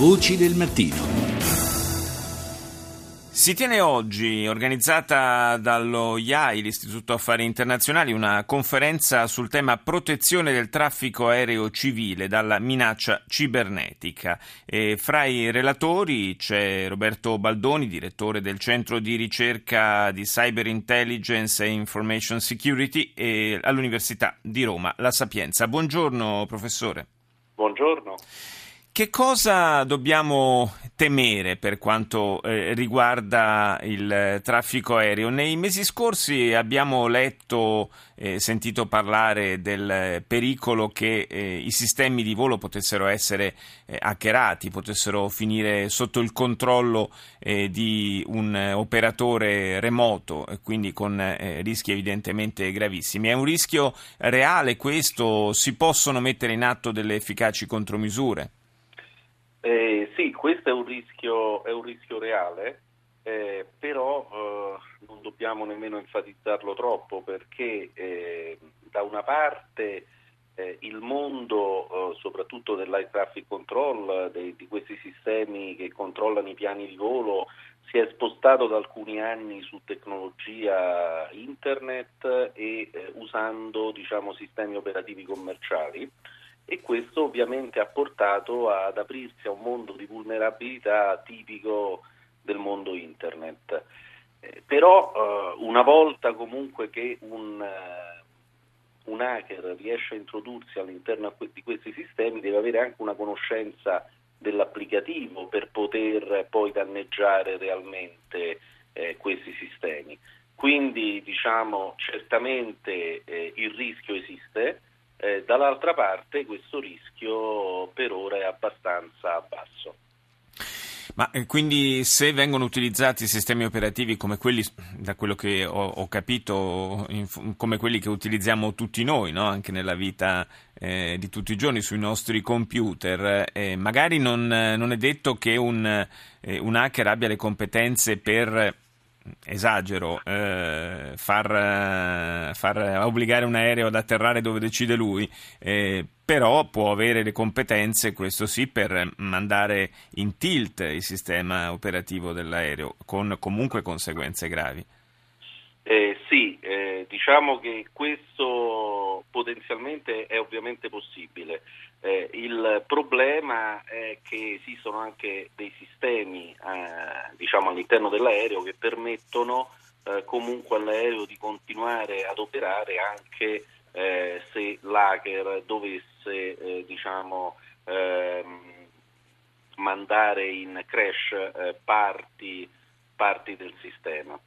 Voci del mattino. Si tiene oggi, organizzata dallo IAI, l'Istituto Affari Internazionali, una conferenza sul tema protezione del traffico aereo civile dalla minaccia cibernetica. E fra i relatori c'è Roberto Baldoni, direttore del Centro di ricerca di Cyber Intelligence e Information Security all'Università di Roma, La Sapienza. Buongiorno professore. Buongiorno. Che cosa dobbiamo temere per quanto eh, riguarda il eh, traffico aereo? Nei mesi scorsi abbiamo letto e eh, sentito parlare del pericolo che eh, i sistemi di volo potessero essere eh, hackerati, potessero finire sotto il controllo eh, di un operatore remoto, quindi con rischi evidentemente gravissimi. È un rischio reale questo? Si possono mettere in atto delle efficaci contromisure? Eh, questo è un rischio, è un rischio reale, eh, però eh, non dobbiamo nemmeno enfatizzarlo troppo perché eh, da una parte eh, il mondo, eh, soprattutto dell'air traffic control, dei, di questi sistemi che controllano i piani di volo, si è spostato da alcuni anni su tecnologia internet e usando diciamo, sistemi operativi commerciali e questo ovviamente ha portato ad aprirsi a un mondo di vulnerabilità tipico del mondo internet. Eh, però eh, una volta comunque che un, uh, un, hacker riesce a introdursi all'interno di questi sistemi deve avere anche una conoscenza dell'applicativo per poter poi danneggiare realmente eh, questi sistemi. Quindi diciamo certamente eh, il rischio esiste, eh, dall'altra parte questo rischio per ora è abbastanza basso. Ma eh, quindi se vengono utilizzati sistemi operativi come quelli, da quello che ho, ho capito, in, come quelli che utilizziamo tutti noi, no? anche nella vita eh, di tutti i giorni sui nostri computer, eh, magari non, non, è detto che un, eh, un hacker abbia le competenze per esagero, eh, far, far, obbligare un aereo ad atterrare dove decide lui, eh, però può avere le competenze, questo sì, per mandare in tilt il sistema operativo dell'aereo, con comunque conseguenze gravi. Eh, sì, eh, diciamo che questo potenzialmente è ovviamente possibile. Eh, il problema è che esistono anche dei sistemi eh, diciamo all'interno dell'aereo che permettono eh, comunque all'aereo di continuare ad operare anche eh, se l'hacker dovesse diciamo, ehm, mandare in crash parti, parti del sistema.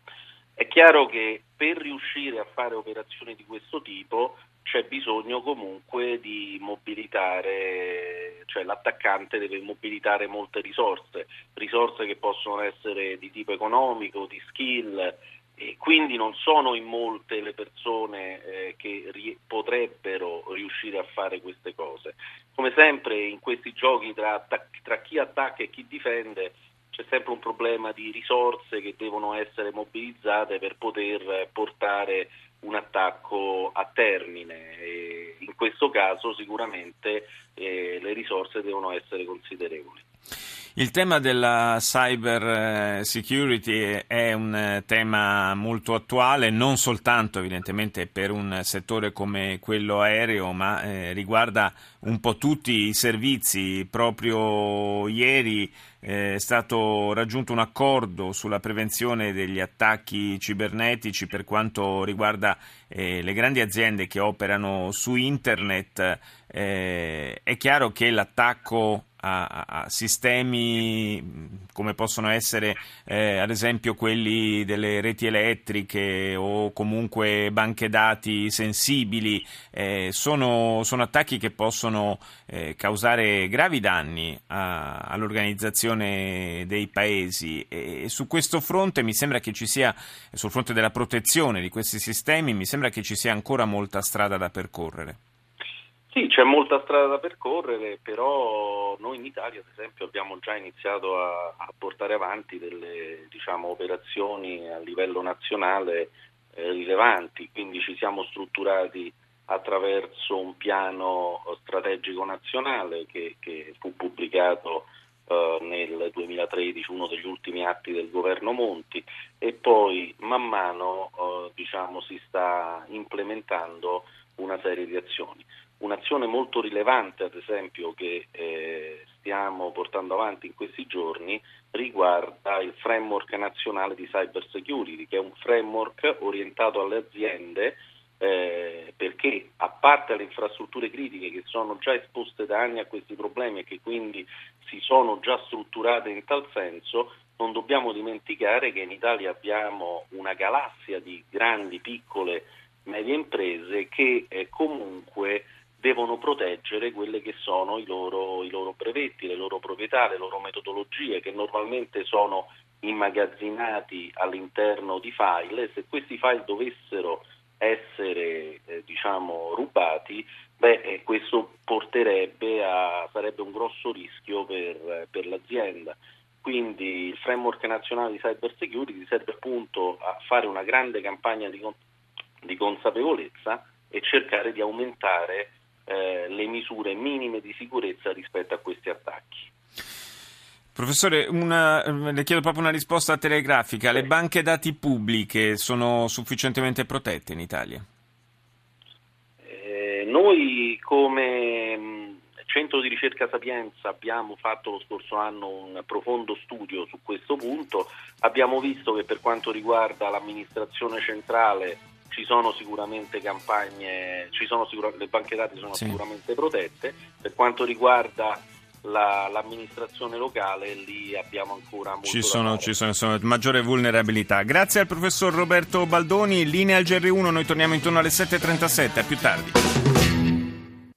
È chiaro che per riuscire a fare operazioni di questo tipo c'è bisogno comunque di mobilitare, cioè l'attaccante deve mobilitare molte risorse, risorse che possono essere di tipo economico, di skill, e quindi non sono in molte le persone eh, che ri- potrebbero riuscire a fare queste cose. Come sempre in questi giochi tra, attac- tra chi attacca e chi difende c'è sempre un problema di risorse che devono essere mobilizzate per poter portare un attacco a termine. E in questo caso sicuramente eh, le risorse devono essere considerevoli. Il tema della cyber eh, security è un eh, tema molto attuale, non soltanto evidentemente per un settore come quello aereo, ma eh, riguarda un po' tutti i servizi. Proprio ieri è stato raggiunto un accordo sulla prevenzione degli attacchi cibernetici per quanto riguarda le grandi aziende che operano su internet. è chiaro che l'attacco a, a sistemi come possono essere eh, ad esempio quelli delle reti elettriche o comunque banche dati sensibili, eh, sono, sono, attacchi che possono eh, causare gravi danni a, all'organizzazione dei paesi e su questo fronte mi sembra che ci sia, sul fronte della protezione di questi sistemi, mi sembra che ci sia ancora molta strada da percorrere. Sì, c'è molta strada da percorrere, però noi in Italia ad esempio abbiamo già iniziato a, a portare avanti delle diciamo, operazioni a livello nazionale eh, rilevanti, quindi ci siamo strutturati attraverso un piano strategico nazionale che, che fu pubblicato eh, nel 2013, uno degli ultimi atti del governo Monti e poi man mano eh, diciamo, si sta implementando una serie di azioni. Un'azione molto rilevante, ad esempio, che eh, stiamo portando avanti in questi giorni riguarda il framework nazionale di cyber security, che è un framework orientato alle aziende eh, perché a parte le infrastrutture critiche che sono già esposte da anni a questi problemi e che quindi si sono già strutturate in tal senso, non dobbiamo dimenticare che in Italia abbiamo una galassia di grandi, piccole, medie imprese che eh, comunque devono proteggere quelle che sono i loro, i loro brevetti, le loro proprietà, le loro metodologie che normalmente sono immagazzinati all'interno di file. Se questi file dovessero essere eh, diciamo, rubati, beh, eh, questo porterebbe a, sarebbe un grosso rischio per, per l'azienda. Quindi il framework nazionale di cyber security serve appunto a fare una grande campagna di, di consapevolezza e cercare di aumentare eh, le misure minime di sicurezza rispetto a questi attacchi. Professore, una, le chiedo proprio una risposta telegrafica. Le banche dati pubbliche sono sufficientemente protette in Italia? Eh, noi come mm, Centro di ricerca Sapienza abbiamo fatto lo scorso anno un profondo studio su questo punto, abbiamo visto che per quanto riguarda l'amministrazione centrale ci sono sicuramente campagne, ci sono sicur- le banche dati sono sì. sicuramente protette, per quanto riguarda la, l'amministrazione locale lì abbiamo ancora molto ci sono, ci sono, sono, maggiore vulnerabilità. Grazie al professor Roberto Baldoni, linea al GR1, noi torniamo intorno alle 7.37, a più tardi.